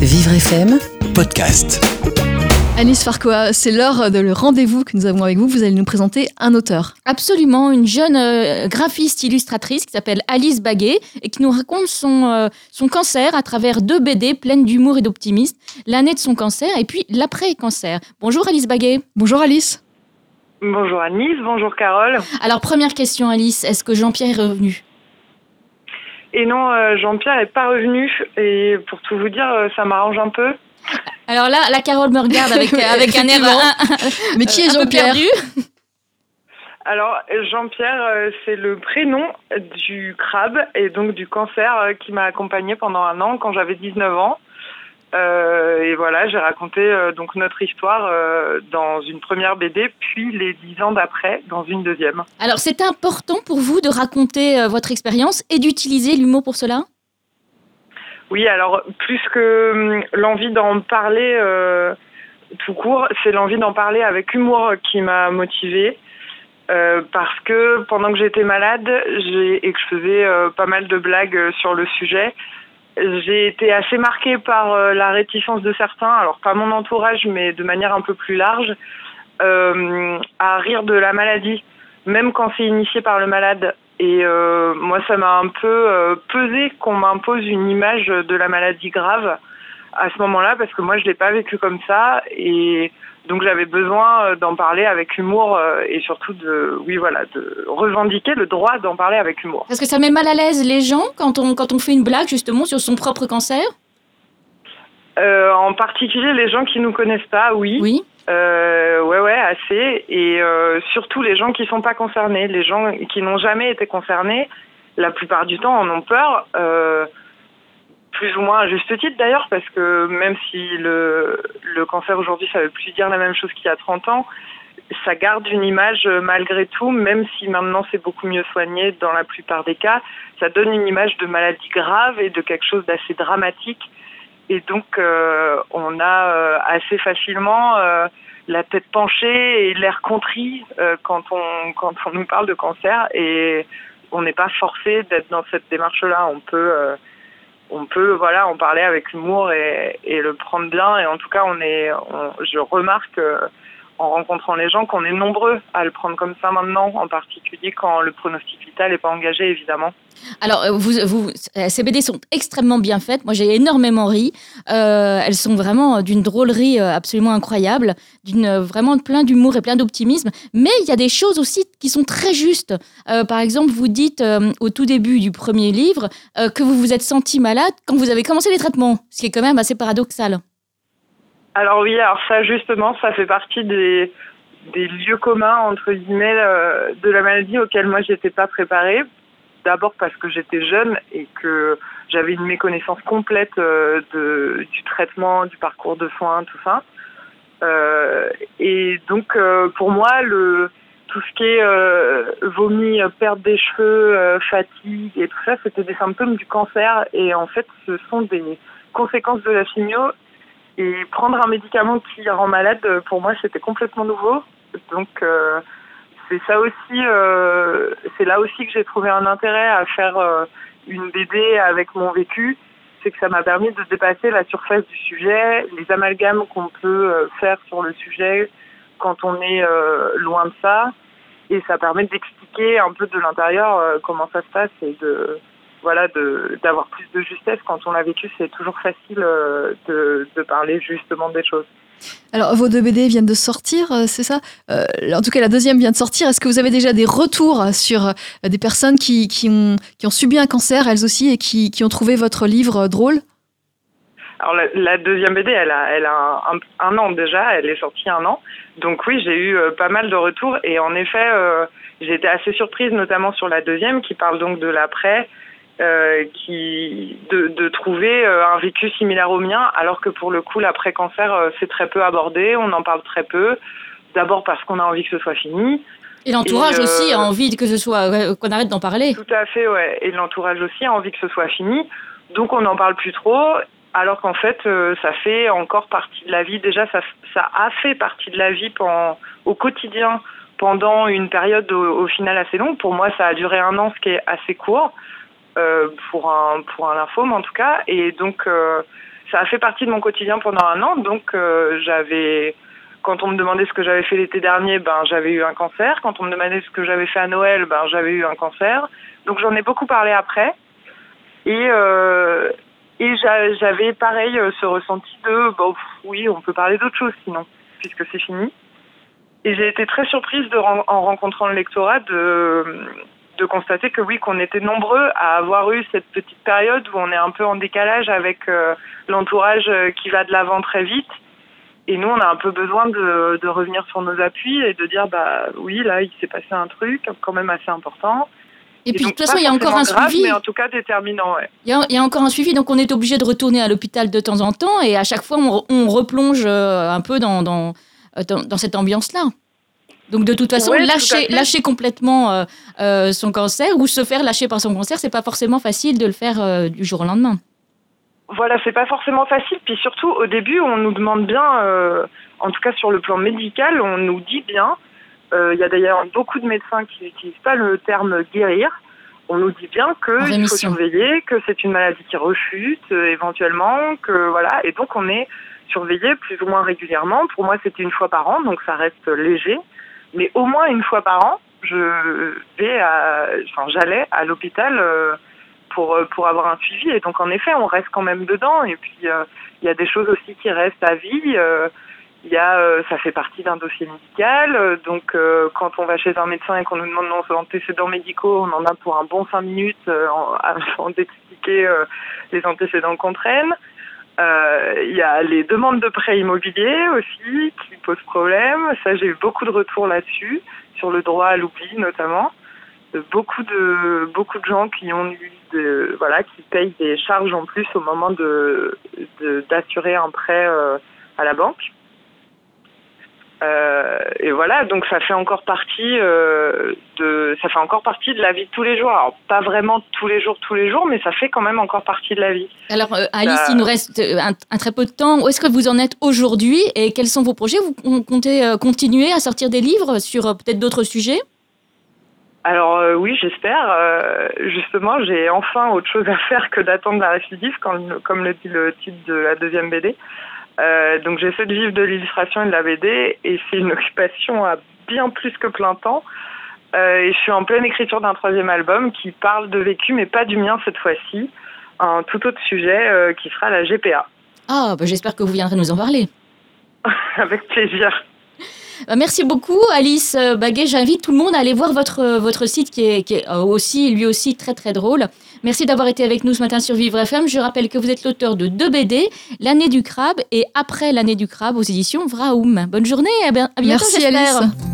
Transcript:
Vivre FM Podcast. Alice Farquhar, c'est l'heure de le rendez-vous que nous avons avec vous. Vous allez nous présenter un auteur. Absolument, une jeune euh, graphiste illustratrice qui s'appelle Alice Baguet et qui nous raconte son, euh, son cancer à travers deux BD pleines d'humour et d'optimisme, l'année de son cancer et puis l'après-cancer. Bonjour Alice Baguet. Bonjour Alice. Bonjour Alice, bonjour Carole. Alors première question Alice, est-ce que Jean-Pierre est revenu? Et non, euh, Jean-Pierre n'est pas revenu et pour tout vous dire, euh, ça m'arrange un peu. Alors là, la Carole me regarde avec, avec un air Effectivement. Mais qui est Jean-Pierre perdu. Alors Jean-Pierre, euh, c'est le prénom du crabe et donc du cancer euh, qui m'a accompagné pendant un an quand j'avais 19 ans. Euh, et voilà, j'ai raconté euh, donc notre histoire euh, dans une première BD, puis les dix ans d'après dans une deuxième. Alors c'est important pour vous de raconter euh, votre expérience et d'utiliser l'humour pour cela? Oui, alors plus que hum, l'envie d'en parler tout court, c'est l'envie d'en parler avec humour qui m'a motivée. Euh, parce que pendant que j'étais malade j'ai, et que je faisais euh, pas mal de blagues euh, sur le sujet, j'ai été assez marquée par euh, la réticence de certains, alors pas mon entourage, mais de manière un peu plus large, euh, à rire de la maladie, même quand c'est initié par le malade. Et euh, moi, ça m'a un peu pesé qu'on m'impose une image de la maladie grave à ce moment-là, parce que moi, je l'ai pas vécu comme ça, et donc j'avais besoin euh, d'en parler avec humour euh, et surtout de, oui, voilà, de revendiquer le droit d'en parler avec humour. Parce que ça met mal à l'aise les gens quand on, quand on fait une blague justement sur son propre cancer? Euh, en particulier les gens qui nous connaissent pas, oui. Oui. Euh, ouais, ouais, assez. Et euh, surtout les gens qui sont pas concernés, les gens qui n'ont jamais été concernés, la plupart du temps en ont peur, plus ou moins à juste titre d'ailleurs, parce que même si le, le cancer aujourd'hui ça veut plus dire la même chose qu'il y a 30 ans, ça garde une image euh, malgré tout, même si maintenant c'est beaucoup mieux soigné dans la plupart des cas, ça donne une image de maladie grave et de quelque chose d'assez dramatique. Et donc, euh, on a euh, assez facilement euh, la tête penchée et l'air contrit euh, quand on quand on nous parle de cancer. Et on n'est pas forcé d'être dans cette démarche-là. On peut euh, on peut voilà en parler avec humour et, le prendre bien. Et en tout cas, on est on- je remarque euh, en rencontrant les gens qu'on est nombreux à le prendre comme ça maintenant, en particulier quand le pronostic vital n'est pas engagé, évidemment. Alors, euh, vous, euh, ces BD sont extrêmement bien faites. Moi, j'ai énormément ri. Euh, elles sont vraiment d'une drôlerie absolument incroyable, vraiment plein d'humour et plein d'optimisme. Mais il y a des choses aussi qui sont très justes. Par exemple, vous dites au tout début du premier livre que vous vous êtes senti malade quand vous avez commencé les traitements, ce qui est quand même assez paradoxal. Alors oui, alors ça justement, ça fait partie des, des lieux communs entre guillemets euh, de la maladie auxquels moi j'étais pas préparée. D'abord parce que j'étais jeune et que j'avais une méconnaissance complète euh, de, du traitement, du parcours de soins, tout ça. Euh, et donc euh, pour moi, le tout ce qui est euh, vomi, perte des cheveux, euh, fatigue et tout ça, c'était des symptômes du cancer. Et en fait, ce sont des conséquences de la chimio et prendre un médicament qui rend malade, euh, pour moi, c'était complètement nouveau. Donc, euh, c'est ça aussi, euh, c'est là aussi que j'ai trouvé un intérêt à faire une BD avec mon vécu. C'est que ça m'a permis de dépasser la surface du sujet, les amalgames qu'on peut faire sur le sujet quand on est loin de ça. Et ça permet d'expliquer un peu de l'intérieur comment ça se passe et de, voilà, de d'avoir plus de justesse quand on l'a vécu. C'est toujours facile euh, de, de parler justement des choses. Alors, vos deux BD viennent de sortir, euh, c'est ça? Euh, En tout cas, la deuxième vient de sortir. Est-ce que vous avez déjà des retours sur des personnes qui, qui, ont, qui ont subi un cancer, elles aussi, et qui, qui ont trouvé votre livre drôle? Alors la, la deuxième BD, elle a, elle a un, an déjà, elle est sortie un an. Donc oui, j'ai eu euh, pas mal de retours et en effet, euh, j'ai été assez surprise, notamment sur la deuxième, qui parle donc de l'après, euh, qui de, de trouver euh, un vécu similaire au mien, alors que pour le coup, l'après-cancer, euh, c'est très peu abordé, on en parle très peu. D'abord parce qu'on a envie que ce soit fini. Et l'entourage euh, aussi a envie que ce soit qu'on arrête d'en parler. Tout à fait, ouais. Et l'entourage aussi a envie que ce soit fini. Donc on n'en parle plus trop, alors qu'en fait, euh, ça fait encore partie de la vie. Déjà, ça, ça a fait partie de la vie pendant, au quotidien pendant une période au, au final assez longue. Pour moi, ça a duré un an, ce qui est assez court pour un pour un lymphome en tout cas. Et donc, euh, ça a fait partie de mon quotidien pendant un an. Donc, j'avais quand on me demandait ce que j'avais fait l'été dernier, ben j'avais eu un cancer. Quand on me demandait ce que j'avais fait à Noël, ben j'avais eu un cancer. Donc j'en ai beaucoup parlé après. Et euh, et j'avais pareil euh, ce ressenti de bon oui, on peut parler d'autre chose sinon puisque c'est fini. Et j'ai été très surprise en rencontrant le lectorat de de constater que oui, qu'on était nombreux à avoir eu cette petite période où on est un peu en décalage avec euh, l'entourage qui va de l'avant très vite et nous, on a un peu besoin de, de, revenir sur nos appuis et de dire, bah oui, là, il s'est passé un truc quand même assez important. Et, puis, de toute façon, il y a encore un suivi. Mais en tout cas, déterminant, ouais. Il y, a, il y, a, encore un suivi, donc on est obligé de retourner à l'hôpital de temps en temps, et à chaque fois, on, on replonge euh, un peu dans, dans, euh, dans, dans cette ambiance-là. Donc de toute façon, lâcher, lâcher complètement euh, euh, son cancer ou se faire lâcher par son cancer, c'est pas forcément facile de le faire euh, du jour au lendemain voilà, c'est pas forcément facile. Puis surtout, au début, on nous demande bien, en tout cas sur le plan médical, on nous dit bien. Il y a d'ailleurs beaucoup de médecins qui n'utilisent pas le terme guérir. On nous dit bien qu'il faut surveiller, que c'est une maladie qui rechute éventuellement, que voilà. Et donc on est surveillé plus ou moins régulièrement. Pour moi, c'était une fois par an, donc ça reste léger. Mais au moins une fois par an, je vais, à, enfin, j'allais à l'hôpital pour, euh, pour avoir un suivi. Et donc, en effet, on reste quand même dedans. Et puis, euh, il y a des choses aussi qui restent à vie. Euh, il y a, ça fait partie d'un dossier médical. Donc, quand on va chez un médecin et qu'on nous demande nos antécédents médicaux, on en a pour un bon cinq minutes avant d'expliquer les antécédents qu'on traîne. Il y a les demandes de prêt immobilier aussi qui posent problème. Ça, j'ai eu beaucoup de retours là-dessus, sur le droit à l'oubli notamment. De beaucoup de beaucoup de gens qui ont eu voilà, qui payent des charges en plus au moment de d'assurer un prêt euh, à la banque. Euh, et voilà, donc ça fait encore partie euh, de ça fait encore partie de la vie de tous les jours. Alors pas vraiment tous les jours, tous les jours, mais ça fait quand même encore partie de la vie. Alors Alice, il nous reste un, un, très peu de temps. Où est-ce que vous en êtes aujourd'hui et quels sont vos projets? Vous comptez continuer à sortir des livres sur peut-être d'autres sujets? Alors euh, oui, j'espère. Euh, justement, j'ai enfin autre chose à faire que d'attendre la récidive, comme, comme le dit le titre de la deuxième BD. Euh, donc j'essaie de vivre de l'illustration et de la BD, et c'est une occupation à bien plus que plein temps. et je suis en pleine écriture d'un troisième album qui parle de vécu, mais pas du mien cette fois-ci. Un tout autre sujet qui sera la GPA. Ah, bah, j'espère que vous viendrez nous en parler. Avec plaisir. Euh, merci beaucoup, Alice Baguet. J'invite tout le monde à aller voir votre, euh, votre site qui est, qui est euh, aussi, lui aussi, très très drôle. Merci d'avoir été avec nous ce matin sur Vivre FM. Je rappelle que vous êtes l'auteur de deux BD, L'année du crabe et Après l'année du crabe aux éditions Vraoum. Bonne journée et à bientôt, Merci, Alice.